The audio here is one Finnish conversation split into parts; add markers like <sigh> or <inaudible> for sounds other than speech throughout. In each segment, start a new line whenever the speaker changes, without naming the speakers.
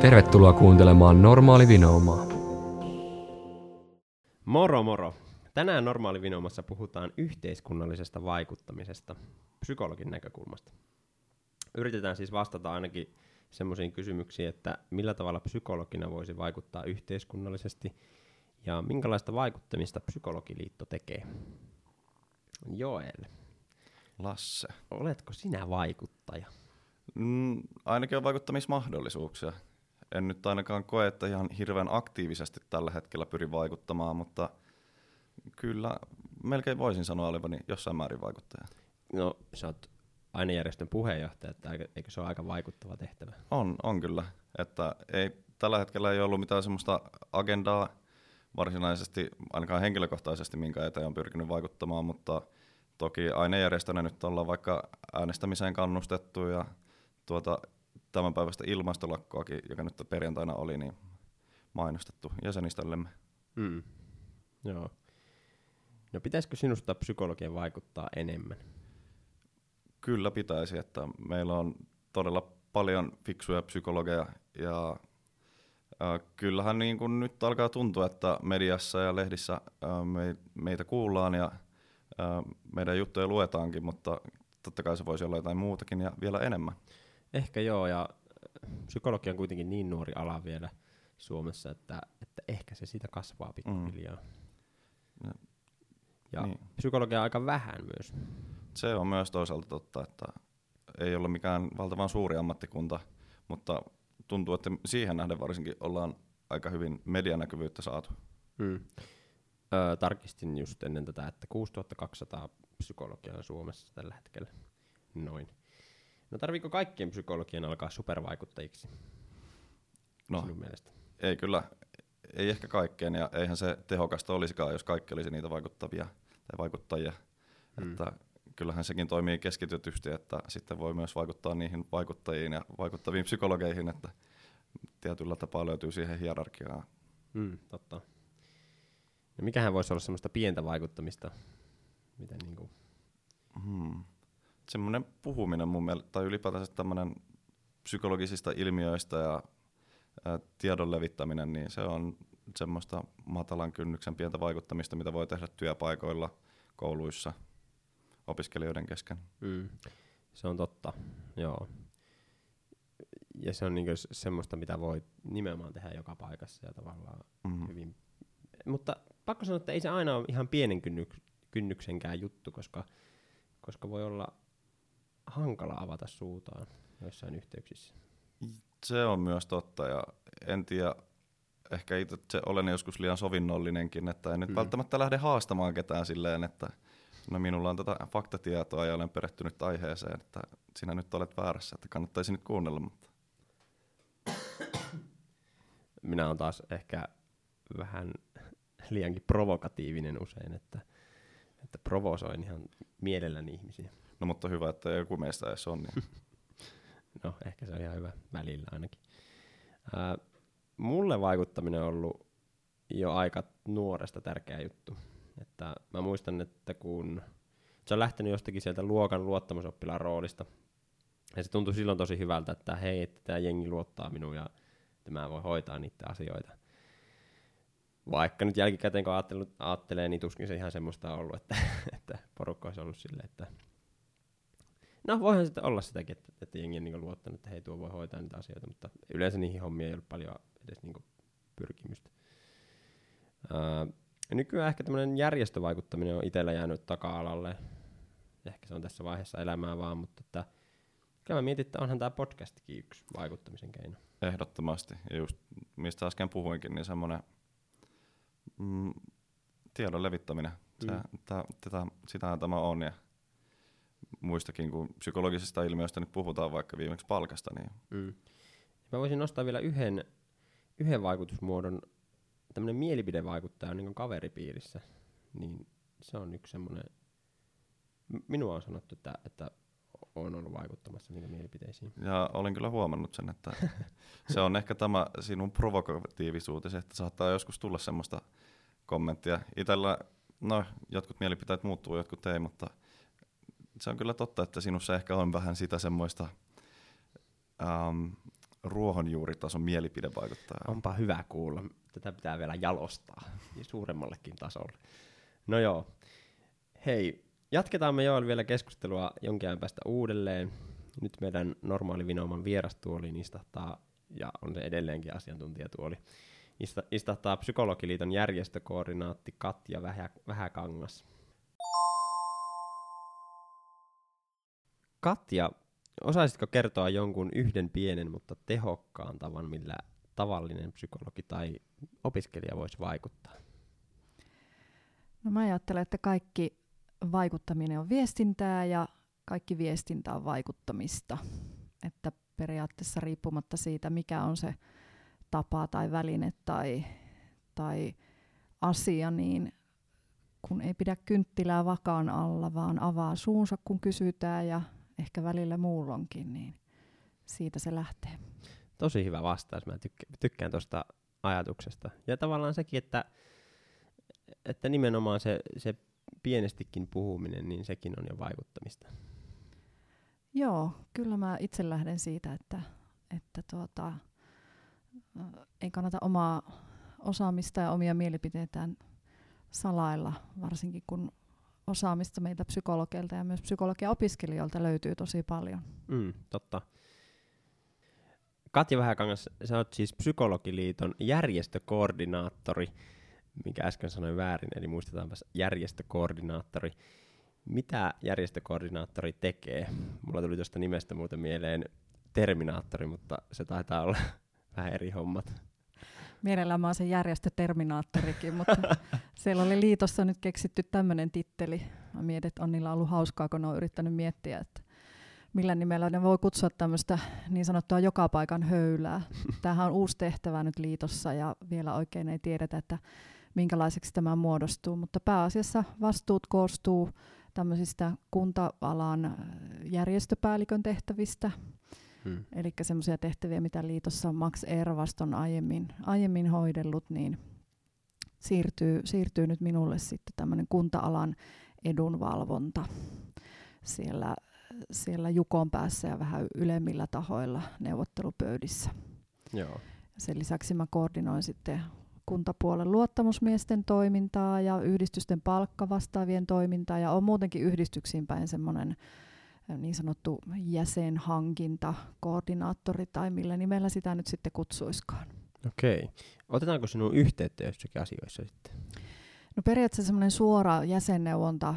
Tervetuloa kuuntelemaan Normaali Vinoumaa.
Moro moro! Tänään Normaali Vinoumassa puhutaan yhteiskunnallisesta vaikuttamisesta psykologin näkökulmasta. Yritetään siis vastata ainakin semmoisiin kysymyksiin, että millä tavalla psykologina voisi vaikuttaa yhteiskunnallisesti ja minkälaista vaikuttamista Psykologiliitto tekee. Joel,
Lasse.
oletko sinä vaikuttaja?
Mm, ainakin on vaikuttamismahdollisuuksia. En nyt ainakaan koe, että ihan hirveän aktiivisesti tällä hetkellä pyrin vaikuttamaan, mutta kyllä melkein voisin sanoa olevani jossain määrin vaikuttaja.
No, sä oot ainejärjestön puheenjohtaja, että eikö- eikö se ole aika vaikuttava tehtävä?
On, on kyllä. Että ei, tällä hetkellä ei ollut mitään semmoista agendaa varsinaisesti, ainakaan henkilökohtaisesti, minkä eteen on pyrkinyt vaikuttamaan, mutta toki ainejärjestönä nyt ollaan vaikka äänestämiseen kannustettu ja tuota, tämän päivästä ilmastolakkoakin, joka nyt perjantaina oli, niin mainostettu jäsenistöllemme.
Mm. Joo. No pitäisikö sinusta psykologian vaikuttaa enemmän?
Kyllä pitäisi, että meillä on todella paljon fiksuja psykologeja ja äh, kyllähän niin kuin nyt alkaa tuntua, että mediassa ja lehdissä äh, me, meitä kuullaan ja äh, meidän juttuja luetaankin, mutta totta kai se voisi olla jotain muutakin ja vielä enemmän.
Ehkä joo, ja äh, psykologia on kuitenkin niin nuori ala vielä Suomessa, että, että ehkä se siitä kasvaa pikkuhiljaa.
Ja-
Ja
niin.
psykologia on aika vähän myös.
Se on myös toisaalta totta, että ei ole mikään valtavan suuri ammattikunta, mutta tuntuu, että siihen nähden varsinkin ollaan aika hyvin medianäkyvyyttä saatu.
Mm. Öö, tarkistin just ennen tätä, että 6200 psykologiaa on Suomessa tällä hetkellä. Noin. No tarviiko kaikkien psykologien alkaa supervaikuttajiksi
No,
sinun mielestä?
Ei kyllä, ei ehkä kaikkeen, ja eihän se tehokasta olisikaan, jos kaikki olisi niitä vaikuttavia tai vaikuttajia.
Mm.
Että kyllähän sekin toimii keskitytysti, että sitten voi myös vaikuttaa niihin vaikuttajiin ja vaikuttaviin psykologeihin, että tietyllä tapaa löytyy siihen hierarkiaan.
Mm, totta. No mikähän voisi olla semmoista pientä vaikuttamista, mitä niinku,
Hmm. Semmoinen puhuminen mun mielestä, tai ylipäätänsä tämmöinen psykologisista ilmiöistä ja ää, tiedon levittäminen, niin se on semmoista matalan kynnyksen pientä vaikuttamista, mitä voi tehdä työpaikoilla, kouluissa, opiskelijoiden kesken.
mm, se on totta, joo. Ja se on niinku semmoista, mitä voi nimenomaan tehdä joka paikassa ja tavallaan
Mm.
hyvin. Mutta pakko sanoa, että ei se aina ole ihan pienen kynnyk- kynnyksenkään juttu, koska, koska voi olla hankala avata suutaan joissain yhteyksissä.
Se on myös totta, ja en tiedä, ehkä itse se olen joskus liian sovinnollinenkin, että en nyt
Mm.
välttämättä lähde haastamaan ketään silleen, että no minulla on tätä faktatietoa ja olen perehtynyt aiheeseen, että sinä nyt olet väärässä, että kannattaisi nyt kuunnella, mutta
minä olen taas ehkä vähän liiankin provokatiivinen usein, että, että provosoin ihan mielelläni ihmisiä.
No mutta hyvä, että joku meistä edes on. Niin. <laughs>
No, ehkä se on ihan hyvä välillä ainakin. Ää, mulle vaikuttaminen on ollut jo aika nuoresta tärkeä juttu. Että mä muistan, että kun se on lähtenyt jostakin sieltä luokan luottamusoppilaan roolista, ja se tuntui silloin tosi hyvältä, että hei, että tämä jengi luottaa minuun ja että mä voin hoitaa niitä asioita. Vaikka nyt jälkikäteen kun ajattelee, niin tuskin se ihan semmoista on ollut, että, <laughs> että porukka olisi ollut silleen, että No voihan sitten olla sitäkin, että, että jengi on niin luottanut, että hei tuo voi hoitaa niitä asioita, mutta yleensä niihin hommiin ei ollut paljon edes niin pyrkimystä. Ää, nykyään ehkä tämmöinen järjestövaikuttaminen on itsellä jäänyt taka-alalle. Ehkä se on tässä vaiheessa elämää vaan, mutta että, kyllä mä mietin, että onhan tämä podcastikin yksi vaikuttamisen keino.
Ehdottomasti. Ja just mistä äsken puhuinkin, niin semmoinen mm, tiedon levittäminen.
Mm.
tä, tätä, sitähän tämä on. Ja muistakin, kun psykologisista ilmiöistä nyt puhutaan vaikka viimeksi palkasta, niin
Mm. Mä voisin nostaa vielä yhden, yhden vaikutusmuodon, tämmöinen mielipidevaikuttaja niin kaveripiirissä, niin se on yksi semmoinen, minua on sanottu, että, että on ollut vaikuttamassa niihin mielipiteisiin.
Ja olen kyllä huomannut sen, että se on ehkä tämä sinun provokatiivisuutesi, että saattaa joskus tulla semmoista kommenttia. Itellä, no jotkut mielipiteet muuttuu, jotkut ei, mutta se on kyllä totta, että sinussa ehkä on vähän sitä semmoista, ähm, ruohonjuuritason mielipidevaikuttaja.
Onpa hyvä kuulla. Tätä pitää vielä jalostaa ja suuremmallekin tasolle. No joo. Hei, jatketaan me Joel vielä keskustelua jonkin ajan päästä uudelleen. Nyt meidän normaali Vinooman vierastuoli istahtaa, ja on se edelleenkin asiantuntijatuoli, istahtaa Psykologiliiton järjestökoordinaatti Katja Vähä, Vähäkangas. Katja, osaisitko kertoa jonkun yhden pienen, mutta tehokkaan tavan, millä tavallinen psykologi tai opiskelija voisi vaikuttaa?
No mä ajattelen, että kaikki vaikuttaminen on viestintää ja kaikki viestintä on vaikuttamista. Että periaatteessa riippumatta siitä, mikä on se tapa tai väline tai, tai asia, niin kun ei pidä kynttilää vakaan alla, vaan avaa suunsa, kun kysytään ja ehkä välillä muulloinkin, niin siitä se lähtee.
Tosi hyvä vastaus. Mä tykk- tykkään tuosta ajatuksesta. Ja tavallaan sekin, että, että nimenomaan se, se pienestikin puhuminen, niin sekin on jo vaikuttamista.
Joo, kyllä mä itse lähden siitä, että, että tuota, ei kannata omaa osaamista ja omia mielipiteitään salailla, varsinkin kun osaamista meiltä psykologeilta ja myös psykologian opiskelijoilta löytyy tosi paljon.
Mm, totta. Katja Vähäkangas, sä oot siis Psykologiliiton järjestökoordinaattori, mikä äsken sanoin väärin, eli muistetaanpa järjestökoordinaattori. Mitä järjestökoordinaattori tekee? Mulla tuli tuosta nimestä muuten mieleen Terminaattori, mutta se taitaa olla <laughs> vähän eri hommat.
Mielellään mä oon se järjestöterminaattorikin, mutta <laughs> siellä oli liitossa nyt keksitty tämmöinen titteli. Mä mietin, että on niillä ollut hauskaa, kun ne on yrittänyt miettiä, että millä nimellä ne voi kutsua tämmöistä niin sanottua joka paikan höylää. <laughs> Tämähän on uusi tehtävä nyt liitossa ja vielä oikein ei tiedetä, että minkälaiseksi tämä muodostuu, mutta pääasiassa vastuut koostuu tämmöisistä kunta-alan järjestöpäällikön tehtävistä, Hmm. Eli semmoisia tehtäviä, mitä liitossa Max Ervast on aiemmin, aiemmin hoidellut, niin siirtyy, siirtyy nyt minulle sitten tämmöinen kunta-alan edunvalvonta siellä, siellä Jukon päässä ja vähän ylemmillä tahoilla neuvottelupöydissä.
Joo.
Sen lisäksi mä koordinoin sitten kuntapuolen luottamusmiesten toimintaa ja yhdistysten palkkavastaavien toimintaa ja on muutenkin yhdistyksiin päin semmoinen niin sanottu jäsenhankinta, koordinaattori tai millä nimellä sitä nyt sitten kutsuiskaan.
Okei. Otetaanko sinun yhteyttä jossakin asioissa sitten?
No periaatteessa semmoinen suora jäsenneuvonta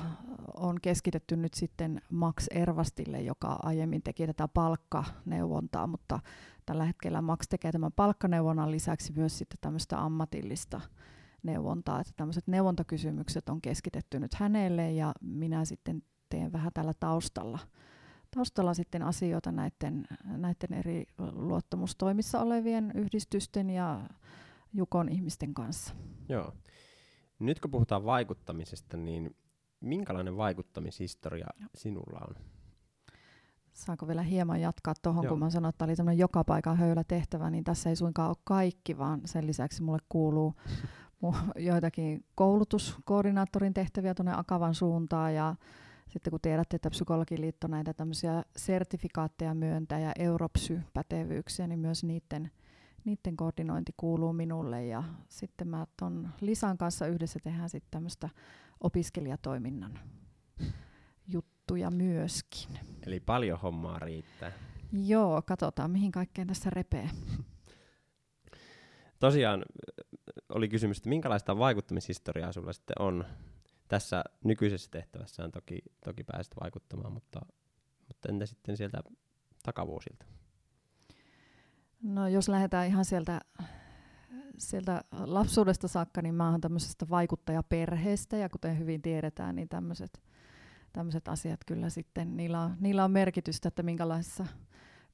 on keskitetty nyt sitten Max Ervastille, joka aiemmin teki tätä palkkaneuvontaa, mutta tällä hetkellä Max tekee tämän palkkaneuvonnan lisäksi myös sitten tämmöistä ammatillista neuvontaa, että tämmöiset neuvontakysymykset on keskitetty nyt hänelle ja minä sitten teen vähän tällä taustalla, taustalla sitten asioita näiden, näiden eri luottamustoimissa olevien yhdistysten ja Jukon ihmisten kanssa.
Joo. Nyt kun puhutaan vaikuttamisesta, niin minkälainen vaikuttamishistoria Joo. sinulla on?
Saanko vielä hieman jatkaa tuohon, kun mä sanoin, että oli tämmöinen joka paikan höylä tehtävä, niin tässä ei suinkaan ole kaikki, vaan sen lisäksi mulle kuuluu <laughs> joitakin koulutuskoordinaattorin tehtäviä tuonne Akavan suuntaan ja sitten kun tiedätte, että Psykologiliitto näitä tämmöisiä sertifikaatteja myöntää ja Europsy-pätevyyksiä, niin myös niiden, niiden koordinointi kuuluu minulle. Ja sitten mä ton Lisan kanssa yhdessä tehdään sitten tämmöistä opiskelijatoiminnan juttuja myöskin.
Eli paljon hommaa riittää.
Joo, katsotaan mihin kaikkeen tässä repee.
Tosiaan oli kysymys, että minkälaista vaikuttamishistoriaa sulla sitten on tässä nykyisessä tehtävässä on toki, toki päästä vaikuttamaan, mutta, mutta entä sitten sieltä takavuosilta?
No jos lähdetään ihan sieltä, sieltä lapsuudesta saakka, niin mä oon tämmöisestä vaikuttajaperheestä, ja kuten hyvin tiedetään, niin tämmöiset tämmöiset asiat kyllä sitten, niillä on, niillä on merkitystä, että minkälaisessa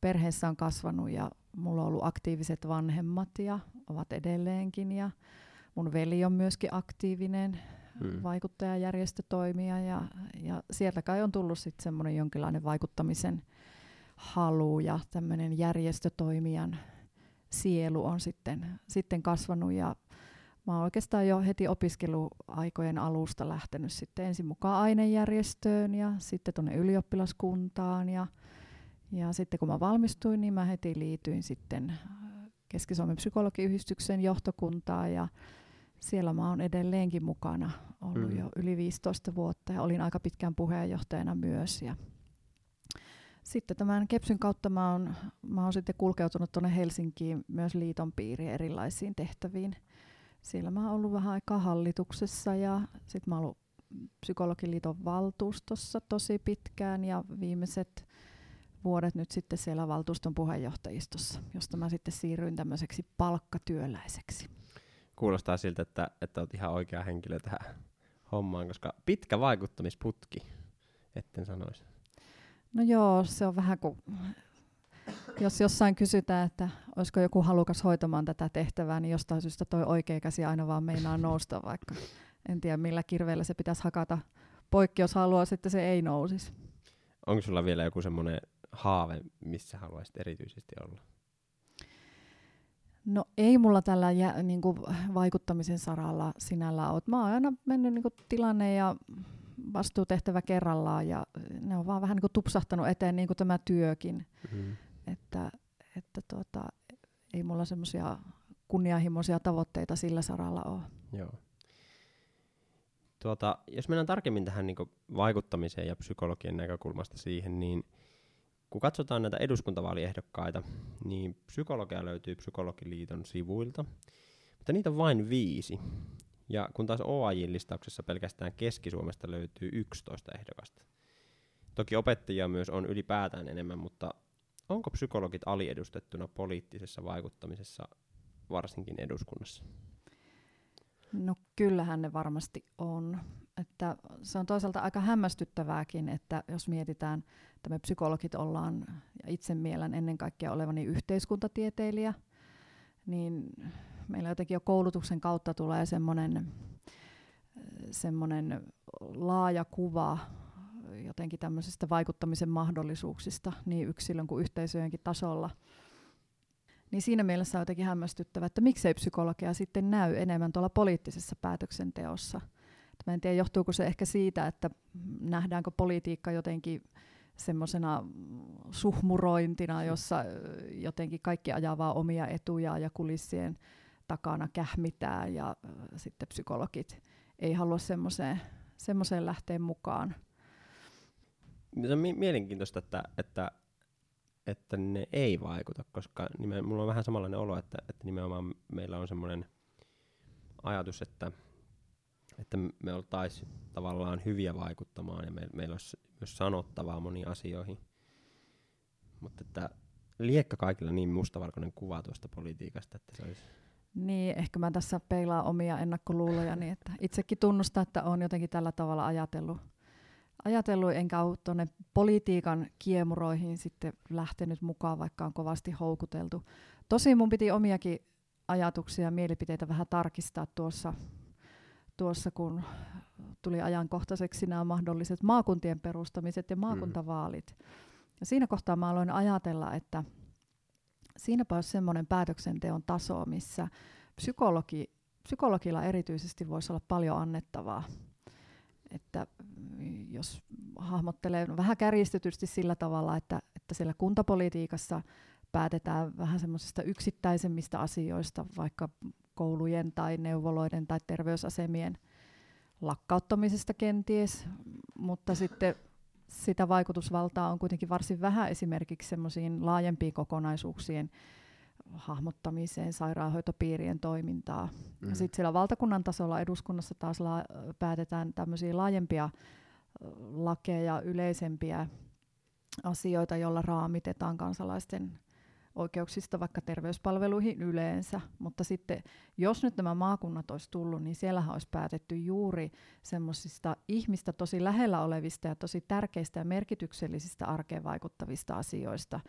perheessä on kasvanut, ja mulla on ollut aktiiviset vanhemmat, ja ovat edelleenkin, ja mun veli on myöskin aktiivinen, mm. vaikuttajajärjestötoimija ja, ja sieltä kai on tullut sitten semmoinen jonkinlainen vaikuttamisen halu ja tämmöinen järjestötoimijan sielu on sitten, sitten kasvanut ja mä oon oikeastaan jo heti opiskeluaikojen alusta lähtenyt sitten ensin mukaan ainejärjestöön ja sitten tuonne ylioppilaskuntaan ja, Ja sitten kun mä valmistuin, niin mä heti liityin sitten Keski-Suomen psykologiyhdistyksen johtokuntaan ja siellä mä oon edelleenkin mukana ollut mm. jo yli 15 vuotta ja olin aika pitkään puheenjohtajana myös. Ja sitten tämän Kepsyn kautta mä oon, mä oon sitten kulkeutunut tuonne Helsinkiin myös liiton piiriin erilaisiin tehtäviin. Siellä mä oon ollut vähän aikaa hallituksessa ja sitten mä oon ollut psykologiliiton valtuustossa tosi pitkään ja viimeiset vuodet nyt sitten siellä valtuuston puheenjohtajistossa, josta mä sitten siirryin tämmöiseksi palkkatyöläiseksi.
Kuulostaa siltä, että, että olet ihan oikea henkilö tähän hommaan, koska pitkä vaikuttamisputki, etten sanoisi.
No joo, se on vähän kuin, jos jossain kysytään, että olisiko joku halukas hoitamaan tätä tehtävää, niin jostain syystä toi oikea käsi aina vaan meinaa nousta, vaikka en tiedä millä kirveellä se pitäisi hakata poikki, jos haluaa, että se ei nousisi.
Onko sulla vielä joku semmoinen haave, missä haluaisit erityisesti olla?
No ei mulla tällä jä, niin kuin vaikuttamisen saralla sinällä ole. Mä oon aina mennyt niin kuin tilanne ja vastuutehtävä kerrallaan ja ne on vaan vähän niin kuin tupsahtanut eteen niin kuin tämä työkin. Mm-hmm. Että, että tuota, ei mulla semmoisia kunnianhimoisia tavoitteita sillä saralla ole.
Joo. Tuota, jos mennään tarkemmin tähän niin vaikuttamiseen ja psykologian näkökulmasta siihen, niin kun katsotaan näitä eduskuntavaaliehdokkaita, niin psykologia löytyy Psykologiliiton sivuilta, mutta niitä on vain viisi. Ja kun taas OAJ-listauksessa pelkästään Keski-Suomesta löytyy 11 ehdokasta. Toki opettajia myös on ylipäätään enemmän, mutta onko psykologit aliedustettuna poliittisessa vaikuttamisessa, varsinkin eduskunnassa?
No kyllähän ne varmasti on. Että se on toisaalta aika hämmästyttävääkin, että jos mietitään, että me psykologit ollaan, ja itse mielen ennen kaikkea olevani yhteiskuntatieteilijä, niin meillä jotenkin jo koulutuksen kautta tulee semmoinen semmoinen laaja kuva jotenkin tämmöisestä vaikuttamisen mahdollisuuksista niin yksilön kuin yhteisöjenkin tasolla. Niin siinä mielessä on jotenkin hämmästyttävä, että miksei psykologia sitten näy enemmän tuolla poliittisessa päätöksenteossa. Mä en tiedä, johtuuko se ehkä siitä, että nähdäänkö politiikka jotenkin semmoisena suhmurointina, jossa jotenkin kaikki ajaa vaan omia etuja ja kulissien takana kähmitään ja sitten psykologit ei halua semmoiseen, semmoiseen lähteä mukaan.
Se on mielenkiintoista, että, että, että ne ei vaikuta, koska nimen, mulla on vähän samanlainen olo, että, että nimenomaan meillä on semmoinen ajatus, että, että me oltaisiin tavallaan hyviä vaikuttamaan ja me, meillä olisi myös sanottavaa moniin asioihin. Mutta että liekka kaikilla niin mustavalkoinen kuva tuosta politiikasta, että se olisi
niin, ehkä mä tässä peilaan omia ennakkoluuloja, niin että itsekin tunnustan, että olen jotenkin tällä tavalla ajatellut, ajatellut enkä ole tuonne politiikan kiemuroihin sitten lähtenyt mukaan, vaikka on kovasti houkuteltu. Tosin mun piti omiakin ajatuksia ja mielipiteitä vähän tarkistaa tuossa, tuossa kun tuli ajankohtaiseksi nämä mahdolliset maakuntien perustamiset ja mm. maakuntavaalit. Ja siinä kohtaa mä aloin ajatella, että – siinäpä olisi semmoinen päätöksenteon taso, missä psykologi, psykologilla erityisesti voisi olla paljon annettavaa. Että jos hahmottelee vähän kärjistetysti sillä tavalla, että, että siellä kuntapolitiikassa päätetään vähän semmoisista yksittäisemmistä asioista, vaikka koulujen tai neuvoloiden tai terveysasemien lakkauttamisesta kenties, mutta sitten sitä vaikutusvaltaa on kuitenkin varsin vähän esimerkiksi semmoisiin laajempiin kokonaisuuksien hahmottamiseen, sairaanhoitopiirien toimintaa. Mm. Sitten siellä valtakunnan tasolla eduskunnassa taas la- päätetään tämmöisiä laajempia lakeja, yleisempiä asioita, joilla raamitetaan kansalaisten oikeuksista vaikka terveyspalveluihin yleensä, mutta sitten jos nyt nämä maakunnat olisi tullut, niin siellähän olisi päätetty juuri semmoisista ihmistä tosi lähellä olevista ja tosi tärkeistä ja merkityksellisistä arkeen vaikuttavista asioista,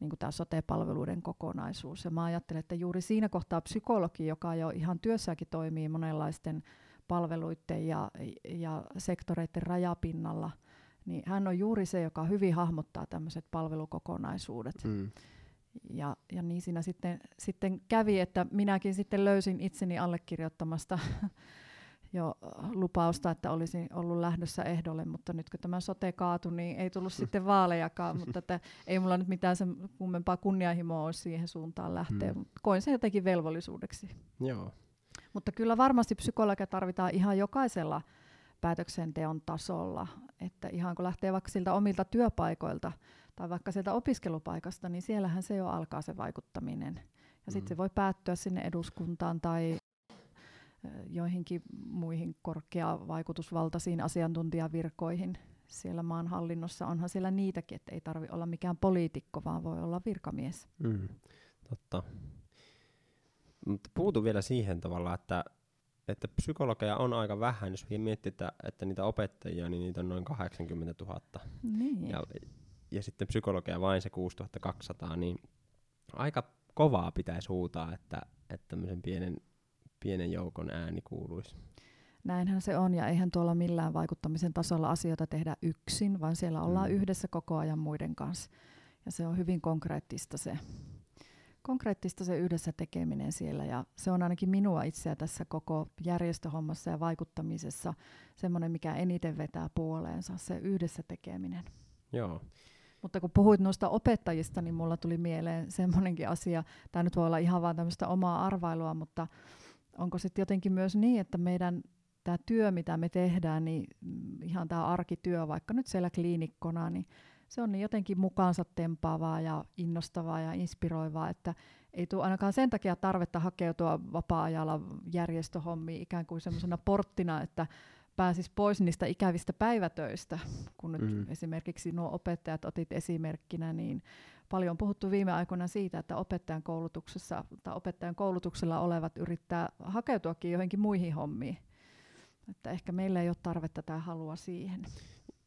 niin kuin tämä sote-palveluiden kokonaisuus. Ja mä ajattelen, että juuri siinä kohtaa psykologi, joka jo ihan työssäkin toimii monenlaisten palveluiden ja, ja sektoreiden rajapinnalla, niin hän on juuri se, joka hyvin hahmottaa tämmöiset palvelukokonaisuudet. Mm. Ja, ja niin siinä sitten, sitten kävi, että minäkin sitten löysin itseni allekirjoittamasta <laughs> jo lupausta, että olisin ollut lähdössä ehdolle, mutta nyt kun tämä sote kaatui, niin ei tullut sitten vaalejakaan, mutta että ei mulla nyt mitään sen kummempaa kunnianhimoa olisi siihen suuntaan lähteä, hmm. koin sen jotenkin velvollisuudeksi.
Joo.
Mutta kyllä varmasti psykologia tarvitaan ihan jokaisella päätöksenteon tasolla, että ihan kun lähtee vaikka siltä omilta työpaikoilta tai vaikka sieltä opiskelupaikasta, niin siellähän se jo alkaa se vaikuttaminen. Ja mm. sitten se voi päättyä sinne eduskuntaan tai joihinkin muihin korkeavaikutusvaltaisiin asiantuntijavirkoihin siellä maan hallinnossa. Onhan siellä niitäkin, että ei tarvi olla mikään poliitikko, vaan voi olla virkamies.
Mm, totta. Mutta puutu vielä siihen tavalla, että, että psykologeja on aika vähän. Jos miettii, että, että niitä opettajia, niin niitä on noin 80 000.
Niin.
Ja, ja sitten psykologeja vain se 6200, niin aika kovaa pitäisi huutaa, että, että tämmöisen pienen pienen joukon ääni kuuluisi.
Näinhän se on, ja eihän tuolla millään vaikuttamisen tasolla asioita tehdä yksin, vaan siellä ollaan mm. yhdessä koko ajan muiden kanssa. Ja se on hyvin konkreettista se, konkreettista se yhdessä tekeminen siellä, ja se on ainakin minua itseä tässä koko järjestöhommassa ja vaikuttamisessa semmoinen, mikä eniten vetää puoleensa, se yhdessä tekeminen.
Joo.
Mutta kun puhuit noista opettajista, niin mulla tuli mieleen semmoinenkin asia, tämä nyt voi olla ihan vaan tämmöistä omaa arvailua, mutta onko sitten jotenkin myös niin, että meidän tämä työ, mitä me tehdään, niin mm, ihan tämä arkityö, vaikka nyt siellä kliinikkona, niin se on niin jotenkin mukaansa tempaavaa ja innostavaa ja inspiroivaa, että ei tule ainakaan sen takia tarvetta hakeutua vapaa-ajalla järjestöhommiin ikään kuin semmoisena porttina, että pääsis pois niistä ikävistä päivätöistä, kun nyt mm. esimerkiksi nuo opettajat otit esimerkkinä, niin paljon on puhuttu viime aikoina siitä, että opettajan koulutuksessa tai opettajan koulutuksella olevat yrittää hakeutuakin johonkin muihin hommiin. Että ehkä meillä ei ole tarvetta tai halua siihen.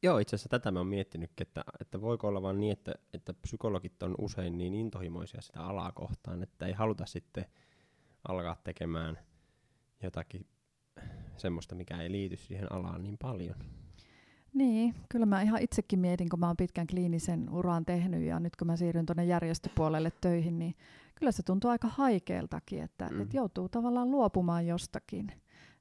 Joo, itse asiassa tätä mä oon miettinytkin, että, että voiko olla vain niin, että, että psykologit on usein niin intohimoisia sitä alaa kohtaan, että ei haluta sitten alkaa tekemään jotakin semmoista, mikä ei liity siihen alaan niin paljon.
Niin, kyllä mä ihan itsekin mietin, kun mä oon pitkän kliinisen uran tehnyt ja nyt kun mä siirryn tuonne järjestöpuolelle töihin, niin kyllä se tuntuu aika haikeeltakin, että mm. et joutuu tavallaan luopumaan jostakin.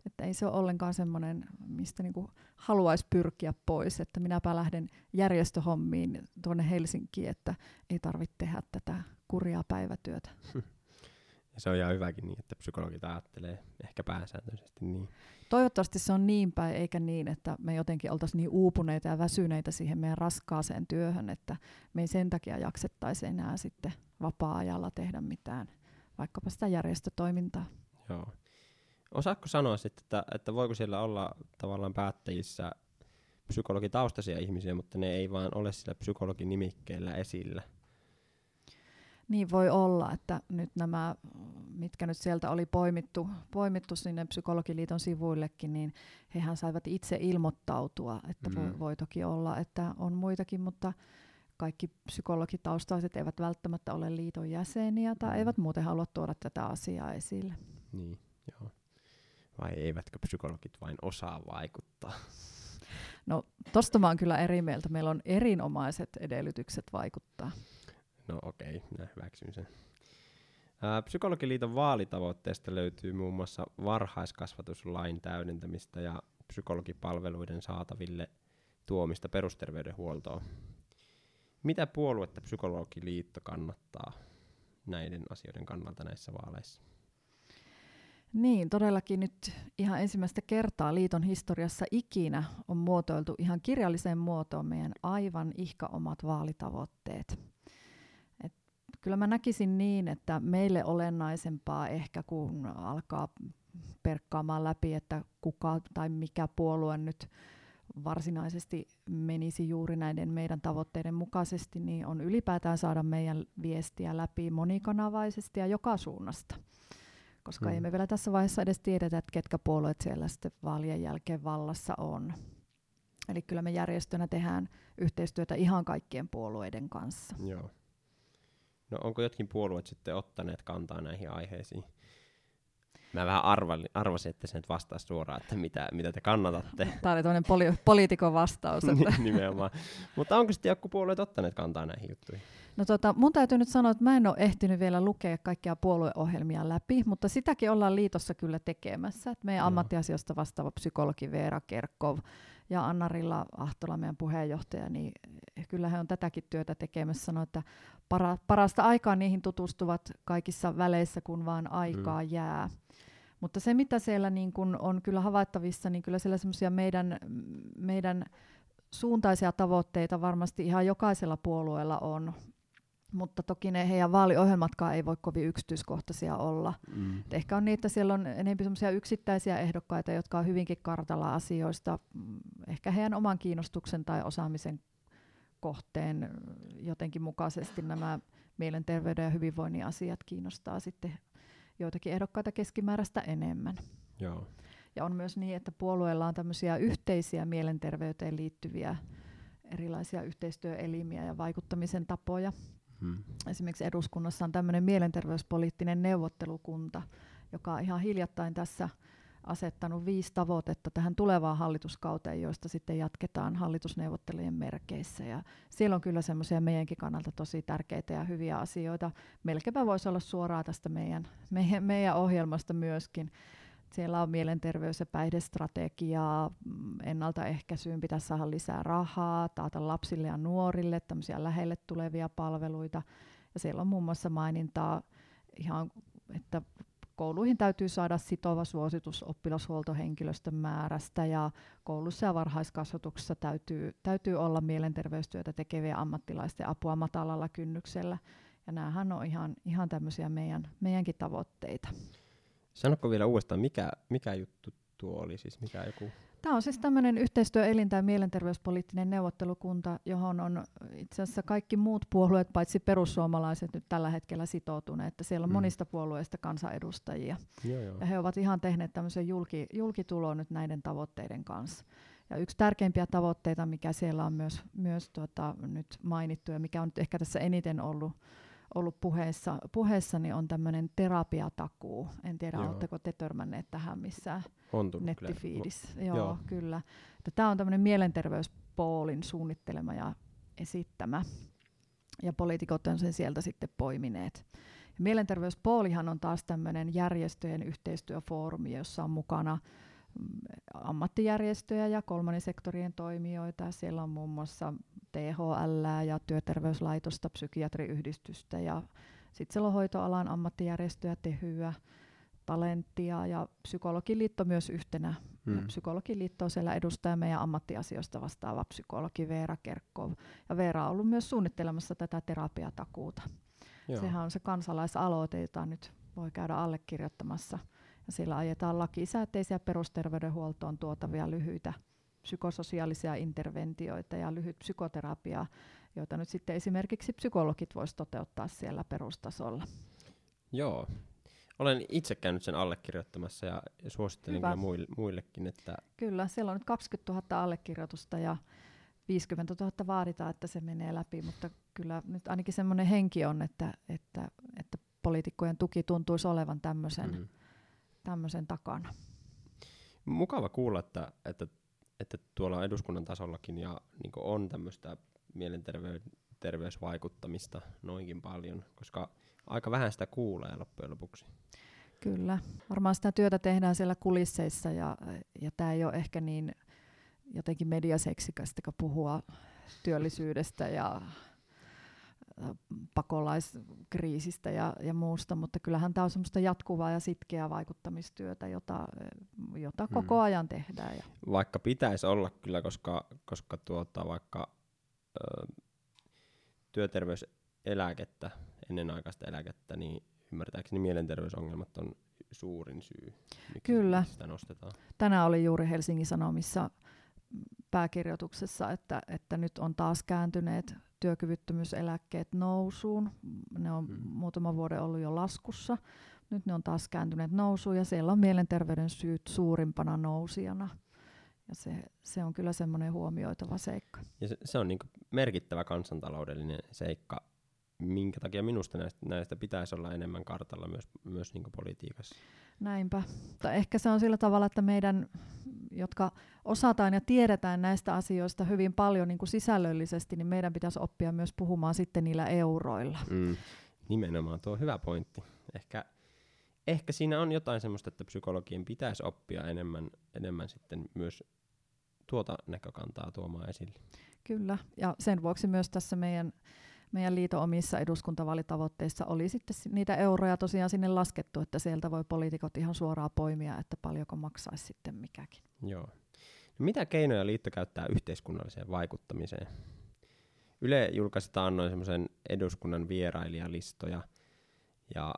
Että ei se ole ollenkaan semmoinen, mistä niinku haluaisi pyrkiä pois, että minäpä lähden järjestöhommiin tuonne Helsinkiin, että ei tarvitse tehdä tätä kurjaa päivätyötä.
Ja se on ihan hyväkin niin, että psykologit ajattelee ehkä pääsääntöisesti niin.
Toivottavasti se on niin päin, eikä niin, että me jotenkin oltaisiin niin uupuneita ja väsyneitä siihen meidän raskaaseen työhön, että me ei sen takia jaksettaisi enää sitten vapaa-ajalla tehdä mitään, vaikkapa sitä järjestötoimintaa.
Joo. Osaatko sanoa sitten, että, että voiko siellä olla tavallaan päättäjissä psykologitaustaisia ihmisiä, mutta ne ei vaan ole sillä psykologin nimikkeellä esillä?
Niin voi olla, että nyt nämä, mitkä nyt sieltä oli poimittu, poimittu sinne Psykologiliiton sivuillekin, niin hehän saivat itse ilmoittautua, että mm. voi, voi toki olla, että on muitakin, mutta kaikki psykologitaustaiset eivät välttämättä ole liiton jäseniä tai mm. eivät muuten halua tuoda tätä asiaa esille.
Niin, joo. Vai eivätkö psykologit vain osaa vaikuttaa?
No, tosta mä oon kyllä eri mieltä. Meillä on erinomaiset edellytykset vaikuttaa.
No okei, okay, minä hyväksyn sen. Psykologiliiton vaalitavoitteesta löytyy muun muassa varhaiskasvatuslain täydentämistä ja psykologipalveluiden saataville tuomista perusterveydenhuoltoon. Mitä puoluetta Psykologiliitto kannattaa näiden asioiden kannalta näissä vaaleissa?
Niin, todellakin nyt ihan ensimmäistä kertaa liiton historiassa ikinä on muotoiltu ihan kirjalliseen muotoon meidän aivan ihka omat vaalitavoitteet kyllä mä näkisin niin, että meille olennaisempaa ehkä kun alkaa perkkaamaan läpi, että kuka tai mikä puolue nyt varsinaisesti menisi juuri näiden meidän tavoitteiden mukaisesti, niin on ylipäätään saada meidän viestiä läpi monikanavaisesti ja joka suunnasta. Koska hmm. ei me vielä tässä vaiheessa edes tiedetä, että ketkä puolueet siellä sitten vaalien jälkeen vallassa on. Eli kyllä me järjestönä tehdään yhteistyötä ihan kaikkien puolueiden kanssa.
Joo. No onko jotkin puolueet sitten ottaneet kantaa näihin aiheisiin? Mä vähän arvalin, arvasin, että se nyt vastaa suoraan, että mitä, mitä te kannatatte.
Tämä oli toinen poli- poliitikon vastaus.
Että. <laughs> Nimenomaan. Mutta onko sitten joku puolueet ottaneet kantaa näihin juttuihin?
No tota, mun täytyy nyt sanoa, että mä en ole ehtinyt vielä lukea kaikkia puolueohjelmia läpi, mutta sitäkin ollaan liitossa kyllä tekemässä. Et meidän ammattiasioista vastaava psykologi Veera Kerkov ja Anna-Rilla Ahtola, meidän puheenjohtaja, niin kyllä he on tätäkin työtä tekemässä. Sanoi, että para, parasta aikaa niihin tutustuvat kaikissa väleissä, kun vaan aikaa mm. jää. Mutta se, mitä siellä niin kun on kyllä havaittavissa, niin kyllä siellä semmoisia meidän, meidän suuntaisia tavoitteita varmasti ihan jokaisella puolueella on, mutta toki ne heidän vaaliohjelmatkaan ei voi kovin yksityiskohtaisia olla.
Mm.
Et ehkä on että siellä on enemmän semmoisia yksittäisiä ehdokkaita, jotka on hyvinkin kartalla asioista, mm, ehkä heidän oman kiinnostuksen tai osaamisen kohteen jotenkin mukaisesti nämä mielenterveyden ja hyvinvoinnin asiat kiinnostaa sitten joitakin ehdokkaita keskimääräistä enemmän.
Joo.
Ja on myös niin, että puolueella on tämmöisiä yhteisiä mielenterveyteen liittyviä erilaisia yhteistyöelimiä ja vaikuttamisen tapoja.
Hmm.
Esimerkiksi eduskunnassa on tämmöinen mielenterveyspoliittinen neuvottelukunta, joka on ihan hiljattain tässä asettanut viisi tavoitetta tähän tulevaan hallituskauteen, joista sitten jatketaan hallitusneuvottelujen merkeissä. Ja siellä on kyllä semmoisia meidänkin kannalta tosi tärkeitä ja hyviä asioita. Melkeinpä voisi olla suoraan tästä meidän, meidän, meidän ohjelmasta myöskin. Siellä on mielenterveys- ja päihdestrategiaa, mm, ennaltaehkäisyyn pitäisi saada lisää rahaa, taata lapsille ja nuorille tämmöisiä lähelle tulevia palveluita. Ja siellä on muun muassa mainintaa ihan, että kouluihin täytyy saada sitova suositus oppilashuoltohenkilöstön määrästä ja koulussa ja varhaiskasvatuksessa täytyy, täytyy olla mielenterveystyötä tekeviä ammattilaisten apua matalalla kynnyksellä. Ja näähän on ihan, ihan tämmöisiä meidän, meidänkin tavoitteita.
Sanoppa vielä uudestaan, mikä, mikä juttu tuo oli, siis mikä joku...
Tämä on siis tämmöinen yhteistyöelin tai mielenterveyspoliittinen neuvottelukunta, johon on itse asiassa kaikki muut puolueet, paitsi perussuomalaiset, nyt tällä hetkellä sitoutuneet. Että siellä on
Mm.
monista puolueista kansanedustajia.
Joo, joo.
Ja he ovat ihan tehneet tämmöisen julki, julkitulon nyt näiden tavoitteiden kanssa. Ja yksi tärkeimpiä tavoitteita, mikä siellä on myös, myös tuota, nyt mainittu ja mikä on nyt ehkä tässä eniten ollut, ollut puheessa, puheessa, niin on tämmöinen terapiatakuu. En tiedä,
Joo.
oletteko te törmänneet tähän missään
On tullut kyllä.
nettifiidissä. Joo,
joo.
Joo, kyllä. Tämä on tämmöinen mielenterveyspoolin suunnittelema ja esittämä. Ja poliitikot on sen sieltä sitten poimineet. Mielenterveyspoolihan on taas tämmöinen järjestöjen yhteistyöfoorumi, jossa on mukana ammattijärjestöjä ja kolmannen sektorien toimijoita. Siellä on muun muassa THL ja työterveyslaitosta, psykiatriyhdistystä ja sitten siellä on hoitoalan ammattijärjestöjä, Tehyä, Talenttia ja Psykologiliitto myös yhtenä.
Mm.
Mm. Psykologiliitto on siellä edustaa meidän ammattiasioista vastaava psykologi Veera Kerkkov. Ja Veera on ollut myös suunnittelemassa tätä terapiatakuuta.
Joo.
Sehän on se kansalaisaloite, jota nyt voi käydä allekirjoittamassa. Ja sillä ajetaan lakisääteisiä perusterveydenhuoltoon tuotavia lyhyitä psykososiaalisia interventioita ja lyhyt psykoterapiaa, joita nyt sitten esimerkiksi psykologit voisivat toteuttaa siellä perustasolla.
Joo. Olen itse käynyt sen allekirjoittamassa ja suosittelen
Hyvä.
kyllä muille, muillekin, että
Kyllä, siellä on nyt 20 000 allekirjoitusta ja 50 000 vaaditaan, että se menee läpi, mutta kyllä nyt ainakin semmoinen henki on, että, että, että poliitikkojen tuki tuntuisi olevan tämmöisen, mm.
mm,
tämmöisen takana.
mukava kuulla, että, että, että tuolla eduskunnan tasollakin ja niin on tämmöistä mielenterveysvaikuttamista noinkin paljon, koska aika vähän sitä kuulee loppujen lopuksi.
Kyllä, varmaan sitä työtä tehdään siellä kulisseissa ja, ja tämä ei ole ehkä niin jotenkin mediaseksikästä puhua työllisyydestä ja pakolaiskriisistä ja, ja muusta, mutta kyllähän tämä on semmoista jatkuvaa ja sitkeää vaikuttamistyötä, jota, jota
Hmm.
koko ajan tehdään. Ja,
Vaikka pitäisi olla kyllä, koska, koska tuota, vaikka ö, työterveyseläkettä, ennenaikaista eläkettä, niin ymmärtääkseni mielenterveysongelmat on suurin syy, miksi
Kyllä.
sitä nostetaan.
tänään oli juuri Helsingin Sanomissa pääkirjoituksessa, että, että nyt on taas kääntyneet työkyvyttömyyseläkkeet nousuun. Ne on
Mm.
muutaman vuoden ollut jo laskussa. Nyt ne on taas kääntyneet nousuun ja siellä on mielenterveyden syyt suurimpana nousijana. Ja se, se on kyllä semmoinen huomioitava seikka.
Ja se, se on niin merkittävä kansantaloudellinen seikka, minkä takia minusta näistä, näistä pitäisi olla enemmän kartalla myös, myös niin politiikassa.
Näinpä. Tai ehkä se on sillä tavalla, että meidän jotka osataan ja tiedetään näistä asioista hyvin paljon niin kuin sisällöllisesti, niin meidän pitäisi oppia myös puhumaan sitten niillä euroilla.
Mm. Nimenomaan, tuo on hyvä pointti. Ehkä, ehkä siinä on jotain semmoista, että psykologien pitäisi oppia enemmän, enemmän sitten myös tuota näkökantaa tuomaan esille.
Kyllä, ja sen vuoksi myös tässä meidän, meidän liiton omissa eduskuntavalitavoitteissa oli sitten niitä euroja tosiaan sinne laskettu, että sieltä voi poliitikot ihan suoraan poimia, että paljonko maksaisi sitten mikäkin.
Joo. No mitä keinoja liitto käyttää yhteiskunnalliseen vaikuttamiseen? Yle julkaisi taannoin semmoisen eduskunnan vierailijalistoja, ja,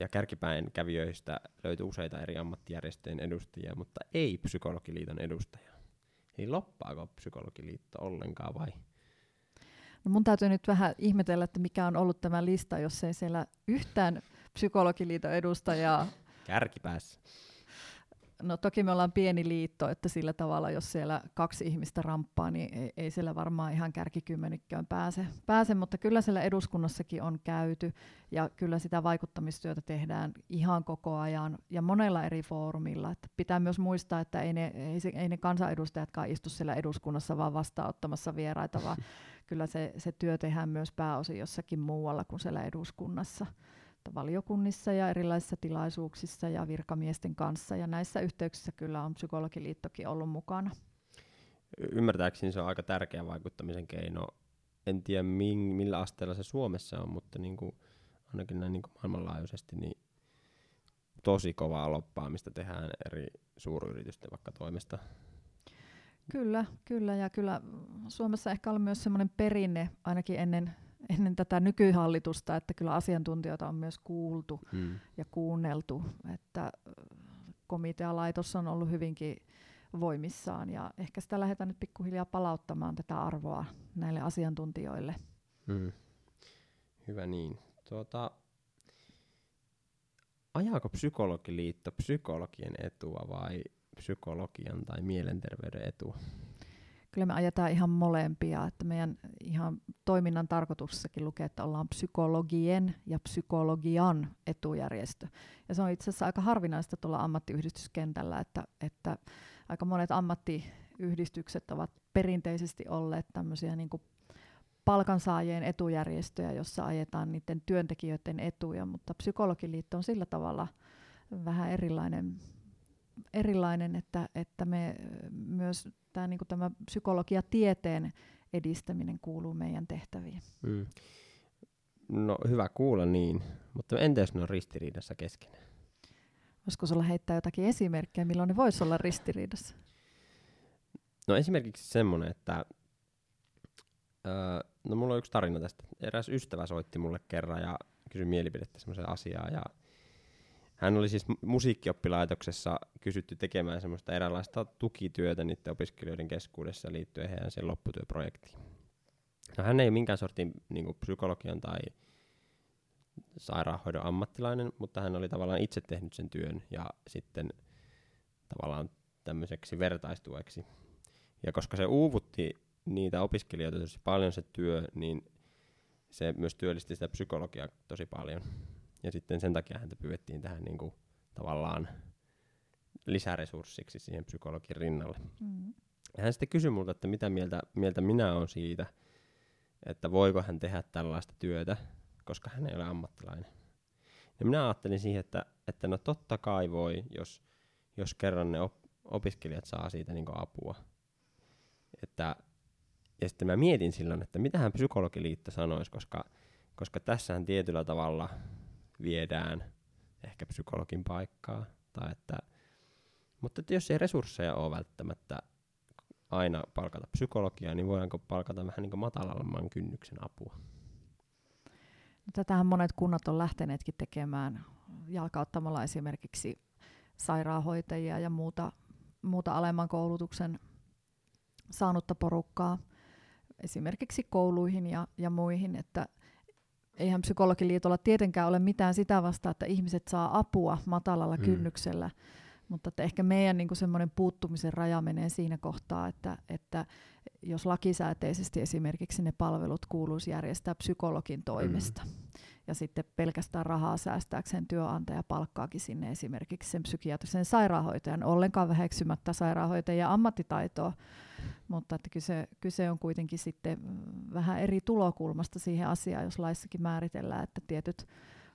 ja kärkipäin kävijöistä löytyi useita eri ammattijärjestöjen edustajia, mutta ei Psykologiliiton edustajaa. Eli loppaako Psykologiliitto ollenkaan vai?
No mun täytyy nyt vähän ihmetellä, että mikä on ollut tämä lista, jos ei siellä yhtään Psykologiliiton edustajaa
Kärkipäässä.
No toki me ollaan pieni liitto, että sillä tavalla, jos siellä kaksi ihmistä ramppaa, niin ei, ei siellä varmaan ihan kärkikymmenikköön pääse, pääse, mutta kyllä siellä eduskunnassakin on käyty ja kyllä sitä vaikuttamistyötä tehdään ihan koko ajan ja monella eri foorumilla. Että pitää myös muistaa, että ei ne, ei, se, ei ne kansanedustajatkaan istu siellä eduskunnassa vaan vastaanottamassa vieraita, vaan <laughs> kyllä se, se työ tehdään myös pääosin jossakin muualla kuin siellä eduskunnassa valiokunnissa ja erilaisissa tilaisuuksissa ja virkamiesten kanssa. Ja näissä yhteyksissä kyllä on psykologiliittokin ollut mukana.
Ymmärtääkseni se on aika tärkeä vaikuttamisen keino. En tiedä millä asteella se Suomessa on, mutta niin kuin, ainakin näin niin kuin maailmanlaajuisesti niin tosi kovaa loppaamista tehdään eri suuryritysten vaikka toimesta.
Kyllä, kyllä. Ja kyllä Suomessa ehkä on myös semmoinen perinne, ainakin ennen ennen tätä nykyhallitusta, että kyllä asiantuntijoita on myös kuultu hmm. ja kuunneltu, että komitealaitos on ollut hyvinkin voimissaan ja ehkä sitä lähdetään nyt pikkuhiljaa palauttamaan tätä arvoa näille asiantuntijoille.
Hmm. Hyvä niin. Tuota, ajaako psykologiliitto psykologien etua vai psykologian tai mielenterveyden etua?
Kyllä me ajetaan ihan molempia, että meidän ihan toiminnan tarkoituksessakin lukee, että ollaan psykologien ja psykologian etujärjestö. Ja se on itse asiassa aika harvinaista tuolla ammattiyhdistyskentällä, että, että aika monet ammattiyhdistykset ovat perinteisesti olleet tämmöisiä niin kuin palkansaajien etujärjestöjä, jossa ajetaan niiden työntekijöiden etuja, mutta psykologiliitto on sillä tavalla vähän erilainen erilainen, että, että me myös tämä, niin kuin tämä psykologiatieteen edistäminen kuuluu meidän tehtäviin. Mm.
No hyvä kuulla niin, mutta entä jos ne on ristiriidassa keskenään?
Voisiko sulla heittää jotakin esimerkkejä, milloin ne voisi olla ristiriidassa?
No esimerkiksi semmoinen, että öö, no mulla on yksi tarina tästä. Eräs ystävä soitti mulle kerran ja kysyi mielipidettä semmoiseen asiaan ja hän oli siis musiikkioppilaitoksessa kysytty tekemään semmoista eräänlaista tukityötä niiden opiskelijoiden keskuudessa liittyen heidän sen lopputyöprojektiin. No, hän ei ole minkään sortin niin psykologian tai sairaanhoidon ammattilainen, mutta hän oli tavallaan itse tehnyt sen työn ja sitten tavallaan tämmöiseksi vertaistueksi. Ja koska se uuvutti niitä opiskelijoita tosi paljon se työ, niin se myös työllisti sitä psykologiaa tosi paljon. Ja sitten sen takia häntä pyydettiin tähän niin kuin, tavallaan lisäresurssiksi siihen psykologin rinnalle. Mm. Ja hän sitten kysyi multa, että mitä mieltä, mieltä minä olen siitä, että voiko hän tehdä tällaista työtä, koska hän ei ole ammattilainen. Ja minä ajattelin siihen, että, että no totta kai voi, jos, jos kerran ne op, opiskelijat saa siitä niin apua. Että, ja sitten mä mietin silloin, että mitä hän psykologiliitto sanoisi, koska, koska tässähän tietyllä tavalla viedään ehkä psykologin paikkaa. Tai että, mutta että jos ei resursseja ole välttämättä aina palkata psykologiaa, niin voidaanko palkata vähän niin matalamman kynnyksen apua?
No, tätähän monet kunnat on lähteneetkin tekemään jalkauttamalla esimerkiksi sairaanhoitajia ja muuta, muuta alemman koulutuksen saanutta porukkaa esimerkiksi kouluihin ja, ja muihin, että eihän psykologiliitolla tietenkään ole mitään sitä vastaa, että ihmiset saa apua matalalla mm. kynnyksellä, mutta että ehkä meidän niin semmoinen puuttumisen raja menee siinä kohtaa, että, että jos lakisääteisesti esimerkiksi ne palvelut kuuluisi järjestää psykologin toimesta. Mm. ja sitten pelkästään rahaa säästääkseen työnantaja palkkaakin sinne esimerkiksi sen psykiatrisen sairaanhoitajan, ollenkaan väheksymättä sairaanhoitajan ammattitaitoa, mutta että kyse, kyse on kuitenkin sitten vähän eri tulokulmasta siihen asiaan, jos laissakin määritellään, että tietyt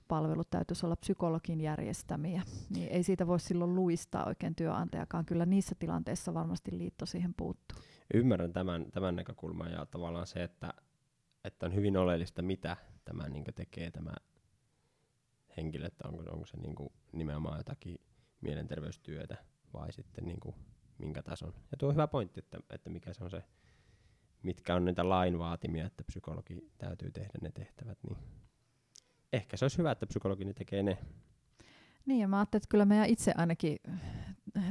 palvelut täytyisi olla psykologin järjestämiä, niin ei siitä voi silloin luistaa oikein työnantajakaan. Kyllä niissä tilanteissa varmasti liitto siihen puuttuu.
Ymmärrän tämän, tämän näkökulman ja tavallaan se, että, että on hyvin oleellista, mitä tämä niin tekee tämä henkilö, että onko, onko se niin nimenomaan jotakin mielenterveystyötä vai sitten niin minkä tason. Ja tuo on hyvä pointti, että, että mikä se on se, mitkä on niitä lain vaatimia, että psykologi täytyy tehdä ne tehtävät, niin ehkä se olisi hyvä, että psykologi tekee ne.
Niin, ja mä ajattelin, että kyllä meidän itse ainakin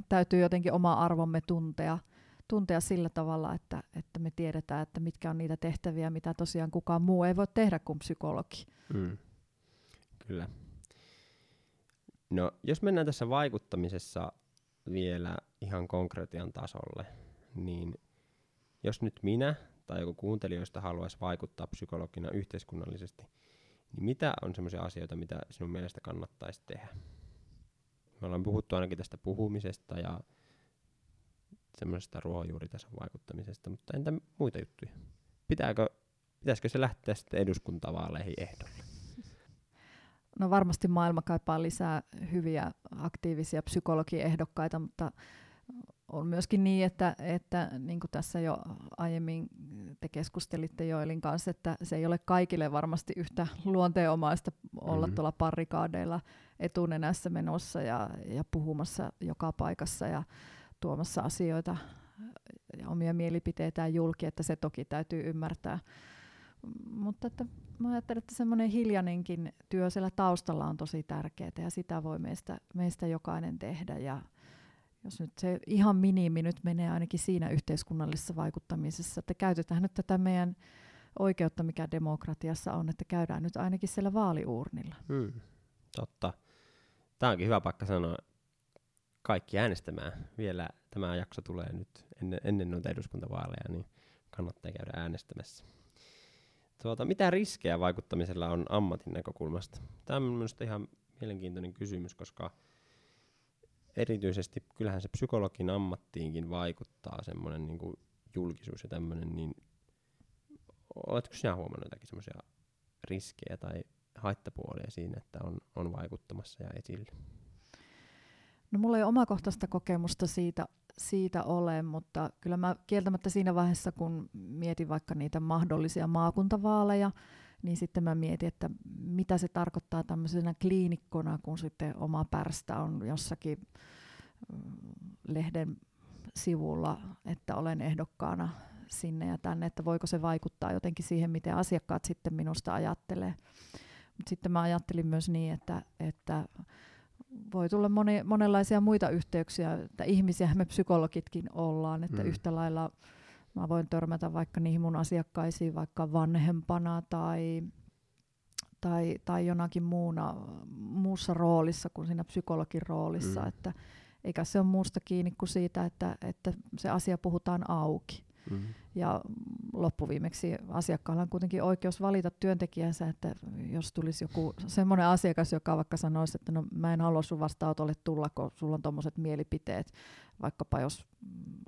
täytyy jotenkin oma arvomme tuntea, tuntea sillä tavalla, että, että me tiedetään, että mitkä on niitä tehtäviä, mitä tosiaan kukaan muu ei voi tehdä kuin psykologi. Mm.
Kyllä. No, jos mennään tässä vaikuttamisessa vielä ihan konkretian tasolle, niin jos nyt minä tai joku kuuntelijoista haluaisi vaikuttaa psykologina yhteiskunnallisesti – niin mitä on semmoisia asioita, mitä sinun mielestä kannattaisi tehdä? Me ollaan puhuttu ainakin tästä puhumisesta ja semmoisesta ruohonjuuritason vaikuttamisesta, mutta entä muita juttuja? Pitääkö, pitäisikö se lähteä sitten eduskuntavaaleihin ehdolle?
No varmasti maailma kaipaa lisää hyviä aktiivisia psykologiehdokkaita, mutta on myöskin niin, että, että niin kuin tässä jo aiemmin te keskustelitte Joelin kanssa, että se ei ole kaikille varmasti yhtä luonteenomaista olla mm-hmm. tuolla parikaadeilla etunenässä menossa ja, ja puhumassa joka paikassa ja tuomassa asioita ja omia mielipiteitään julki, että se toki täytyy ymmärtää. Mutta että mä ajattelen, että semmoinen hiljainenkin työ siellä taustalla on tosi tärkeää ja sitä voi meistä, meistä jokainen tehdä ja jos nyt se ihan minimi nyt menee ainakin siinä yhteiskunnallisessa vaikuttamisessa, että käytetään nyt tätä meidän oikeutta, mikä demokratiassa on, että käydään nyt ainakin siellä vaaliuurnilla.
Hmm, totta. Tämä onkin hyvä paikka sanoa kaikki äänestämään. Vielä tämä jakso tulee nyt ennen, ennen noita eduskuntavaaleja, niin kannattaa käydä äänestämässä. Tuota, mitä riskejä vaikuttamisella on ammatin näkökulmasta? Tämä on minusta ihan mielenkiintoinen kysymys, koska – erityisesti kyllähän se psykologin ammattiinkin vaikuttaa semmoinen niin julkisuus ja tämmöinen, niin oletko sinä huomannut jotakin semmoisia riskejä tai haittapuolia siinä, että on, on vaikuttamassa ja esillä?
No mulla ei omakohtaista kokemusta siitä, siitä ole, mutta kyllä mä kieltämättä siinä vaiheessa, kun mietin vaikka niitä mahdollisia maakuntavaaleja, niin sitten mä mietin, että mitä se tarkoittaa tämmöisenä kliinikkona, kun sitten oma pärstä on jossakin mm, lehden sivulla, että olen ehdokkaana sinne ja tänne, että voiko se vaikuttaa jotenkin siihen, miten asiakkaat sitten minusta ajattelee. Mutta sitten mä ajattelin myös niin, että, että voi tulla moni, monenlaisia muita yhteyksiä, että ihmisiä me psykologitkin ollaan, että mm. yhtä lailla Mä voin törmätä vaikka niihin mun asiakkaisiin vaikka vanhempana tai, tai, tai jonakin muuna, muussa roolissa kuin siinä psykologin roolissa. Mm. Että, eikä se ole muusta kiinni kuin siitä, että, että se asia puhutaan auki. Mm. Ja loppuviimeksi asiakkaalla on kuitenkin oikeus valita työntekijänsä, että jos tulisi joku semmoinen asiakas, joka vaikka sanoisi, että no mä en halua sun vastaanotolle tulla, kun sulla on tuommoiset mielipiteet, vaikkapa jos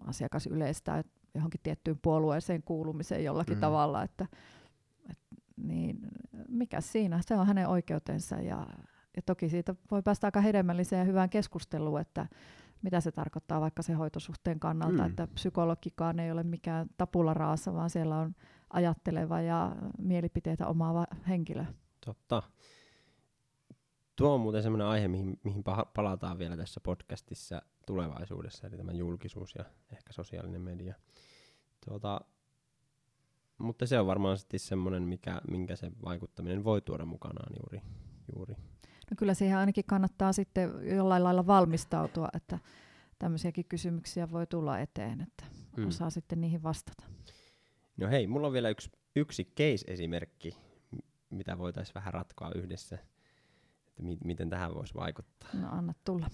asiakas yleistää, johonkin tiettyyn puolueeseen kuulumiseen jollakin mm. tavalla, että, et, niin mikä siinä, se on hänen oikeutensa ja, ja toki siitä voi päästä aika hedelmälliseen ja hyvään keskusteluun, että mitä se tarkoittaa vaikka se hoitosuhteen kannalta, mm. että psykologikaan ei ole mikään tapula raassa, vaan siellä on ajatteleva ja mielipiteitä omaava henkilö.
Totta. Tuo on muuten sellainen aihe, mihin, mihin palataan vielä tässä podcastissa tulevaisuudessa, eli tämä julkisuus ja ehkä sosiaalinen media. Tuota, mutta se on varmaan sitten semmoinen, mikä, minkä se vaikuttaminen voi tuoda mukanaan juuri. juuri.
No kyllä siihen ainakin kannattaa sitten jollain lailla valmistautua, että tämmöisiäkin kysymyksiä voi tulla eteen, että hmm. osaa sitten niihin vastata.
No hei, mulla on vielä yksi, yksi case-esimerkki, mitä voitaisiin vähän ratkoa yhdessä, että mi- miten tähän voisi vaikuttaa.
No anna tulla.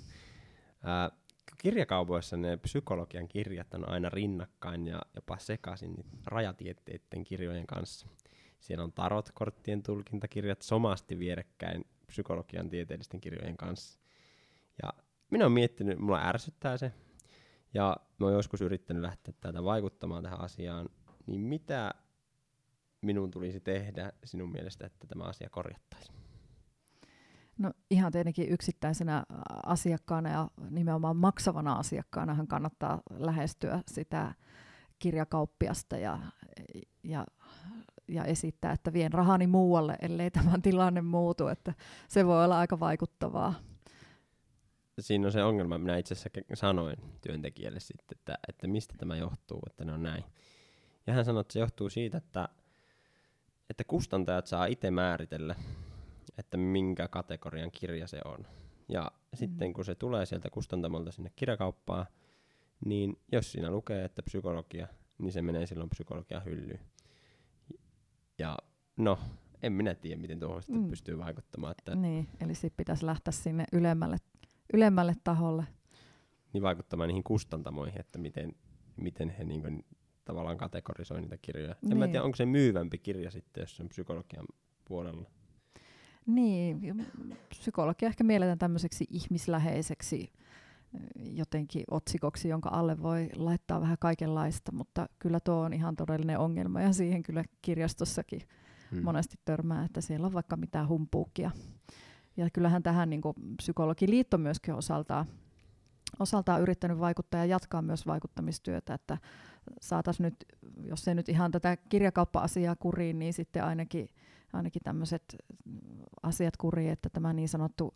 Ää, kirjakaupoissa ne psykologian kirjat on aina rinnakkain ja jopa sekaisin rajatieteiden kirjojen kanssa. Siellä on tarotkorttien tulkintakirjat somasti vierekkäin psykologian tieteellisten kirjojen kanssa. Ja minä olen miettinyt, mulla ärsyttää se, ja mä oon joskus yrittänyt lähteä tätä vaikuttamaan tähän asiaan, niin mitä minun tulisi tehdä sinun mielestä, että tämä asia korjattaisiin?
No ihan tietenkin yksittäisenä asiakkaana ja nimenomaan maksavana asiakkaana hän kannattaa lähestyä sitä kirjakauppiasta ja, ja, ja esittää, että vien rahani muualle, ellei tämä tilanne muutu, että se voi olla aika vaikuttavaa.
Siinä on se ongelma, minä itse asiassa sanoin työntekijälle sitten, että, että mistä tämä johtuu, että ne on näin. Ja hän sanoi, että se johtuu siitä, että, että kustantajat saa itse määritellä, että minkä kategorian kirja se on. Ja mm. sitten kun se tulee sieltä kustantamolta sinne kirjakauppaan, niin jos siinä lukee, että psykologia, niin se menee silloin psykologian hyllyyn. Ja no, en minä tiedä, miten tuohon sitten mm. pystyy vaikuttamaan. Että
niin, eli sitten pitäisi lähteä sinne ylemmälle, ylemmälle taholle.
Niin vaikuttamaan niihin kustantamoihin, että miten, miten he niin kuin, tavallaan kategorisoivat niitä kirjoja. Niin. En mä niin. tiedä, onko se myyvämpi kirja sitten, jos se on psykologian puolella.
Niin, psykologia ehkä mielletään tämmöiseksi ihmisläheiseksi jotenkin otsikoksi, jonka alle voi laittaa vähän kaikenlaista, mutta kyllä tuo on ihan todellinen ongelma ja siihen kyllä kirjastossakin hmm. monesti törmää, että siellä on vaikka mitään humpuukia. Ja kyllähän tähän niin kuin psykologiliitto myöskin osaltaan, osaltaan yrittänyt vaikuttaa ja jatkaa myös vaikuttamistyötä, että saataisiin nyt, jos ei nyt ihan tätä kirjakauppa-asiaa kuriin, niin sitten ainakin, ainakin tämmöiset asiat kuriin, että tämä niin sanottu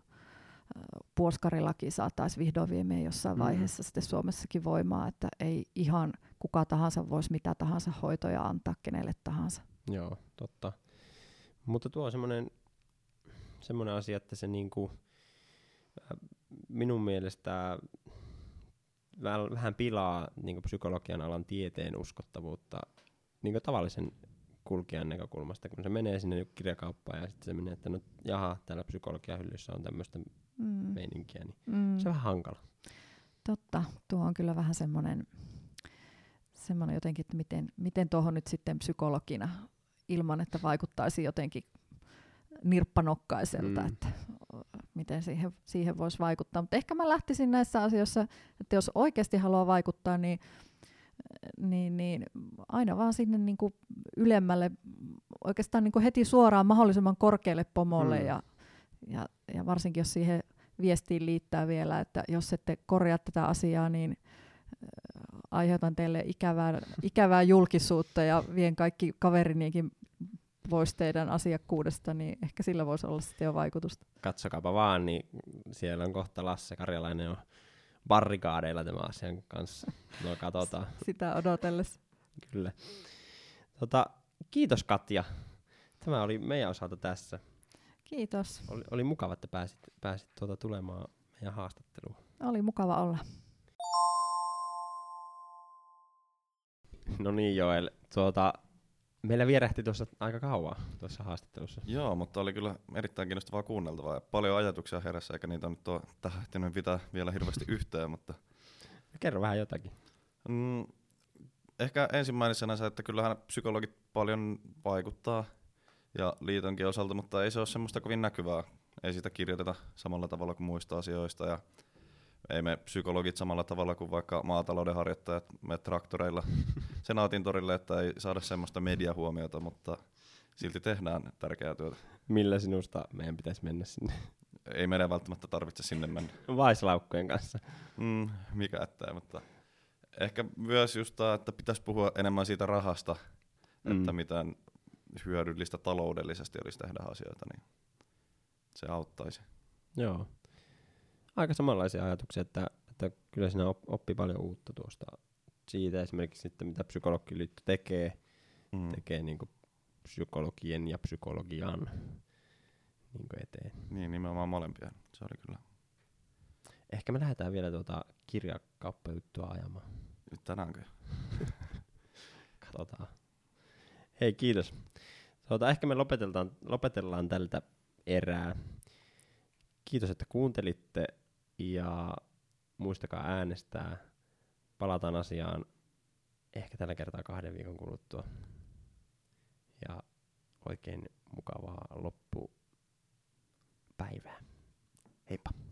puoskarilaki saataisiin vihdoin viimein jossain mm. vaiheessa sitten Suomessakin voimaa, että ei ihan kuka tahansa voisi mitä tahansa hoitoja antaa kenelle tahansa.
Joo, totta. Mutta tuo on semmoinen, semmoinen asia, että se niinku, minun mielestä vähän pilaa niinku psykologian alan tieteen uskottavuutta niinku tavallisen kulkijan näkökulmasta, kun se menee sinne kirjakauppaan ja sitten se menee, että no jaha, täällä psykologian hyllyssä on tämmöistä mm. meininkiä, niin mm. se on vähän hankala.
Totta, tuo on kyllä vähän semmoinen, semmoinen jotenkin, että miten, miten tuohon nyt sitten psykologina ilman, että vaikuttaisi jotenkin nirppanokkaiselta, mm. että miten siihen, siihen voisi vaikuttaa. Mutta ehkä mä lähtisin näissä asioissa, että jos oikeasti haluaa vaikuttaa, niin, niin, niin aina vaan sinne niin kuin ylemmälle, oikeastaan niin kuin heti suoraan mahdollisimman korkealle pomolle mm. ja ja, ja varsinkin jos siihen viestiin liittää vielä, että jos ette korjaa tätä asiaa, niin aiheutan teille ikävää, ikävää julkisuutta ja vien kaikki kaveriniinkin pois teidän asiakkuudesta, niin ehkä sillä voisi olla sitten jo vaikutusta.
Katsokaapa vaan, niin siellä on kohta Lasse Karjalainen on barrikaadeilla tämän asian kanssa. No katsotaan.
Sitä odotellessa.
Kyllä. Tota, kiitos Katja. Tämä oli meidän osalta tässä.
Kiitos.
Oli, oli mukava, että pääsit, pääsit tuota tulemaan meidän haastatteluun.
Oli mukava olla.
No niin Joel, tuota, meillä vierähti tuossa aika kauan tuossa haastattelussa.
Joo, mutta oli kyllä erittäin kiinnostavaa kuunneltavaa ja paljon ajatuksia herässä, eikä niitä nyt ole tähän ehtinyt pitää vielä hirveästi yhteen, mutta...
Kerro vähän jotakin.
Mm, ehkä ensimmäisenä se, että kyllähän psykologit paljon vaikuttaa ja liitonkin osalta, mutta ei se ole semmoista kovin näkyvää. Ei sitä kirjoiteta samalla tavalla kuin muista asioista ja ei me psykologit samalla tavalla kuin vaikka maatalouden harjoittajat me traktoreilla <laughs> senaatin torille, että ei saada semmoista mediahuomiota, mutta silti tehdään tärkeää työtä.
Millä sinusta meidän pitäisi mennä sinne?
Ei meidän välttämättä tarvitse sinne mennä.
Vaislaukkojen kanssa.
Mm, mikä ettei, mutta ehkä myös just tämä, että pitäisi puhua enemmän siitä rahasta, mm. että miten hyödyllistä taloudellisesti olisi tehdä asioita, niin se auttaisi.
Joo. Aika samanlaisia ajatuksia, että, että kyllä siinä oppi paljon uutta tuosta siitä esimerkiksi sitten, mitä psykologiliitto tekee, mm. tekee niin kuin psykologien ja psykologian niin kuin eteen.
Niin, nimenomaan molempia. Se oli kyllä.
Ehkä me lähdetään vielä tuota kirjakauppajuttua ajamaan.
Nyt tänäänkö? <laughs>
Katsotaan. Hei, kiitos. Tuota, ehkä me lopetellaan, lopetellaan tältä erää. Kiitos, että kuuntelitte ja muistakaa äänestää. Palataan asiaan ehkä tällä kertaa kahden viikon kuluttua. Ja oikein mukavaa loppupäivää. Heippa!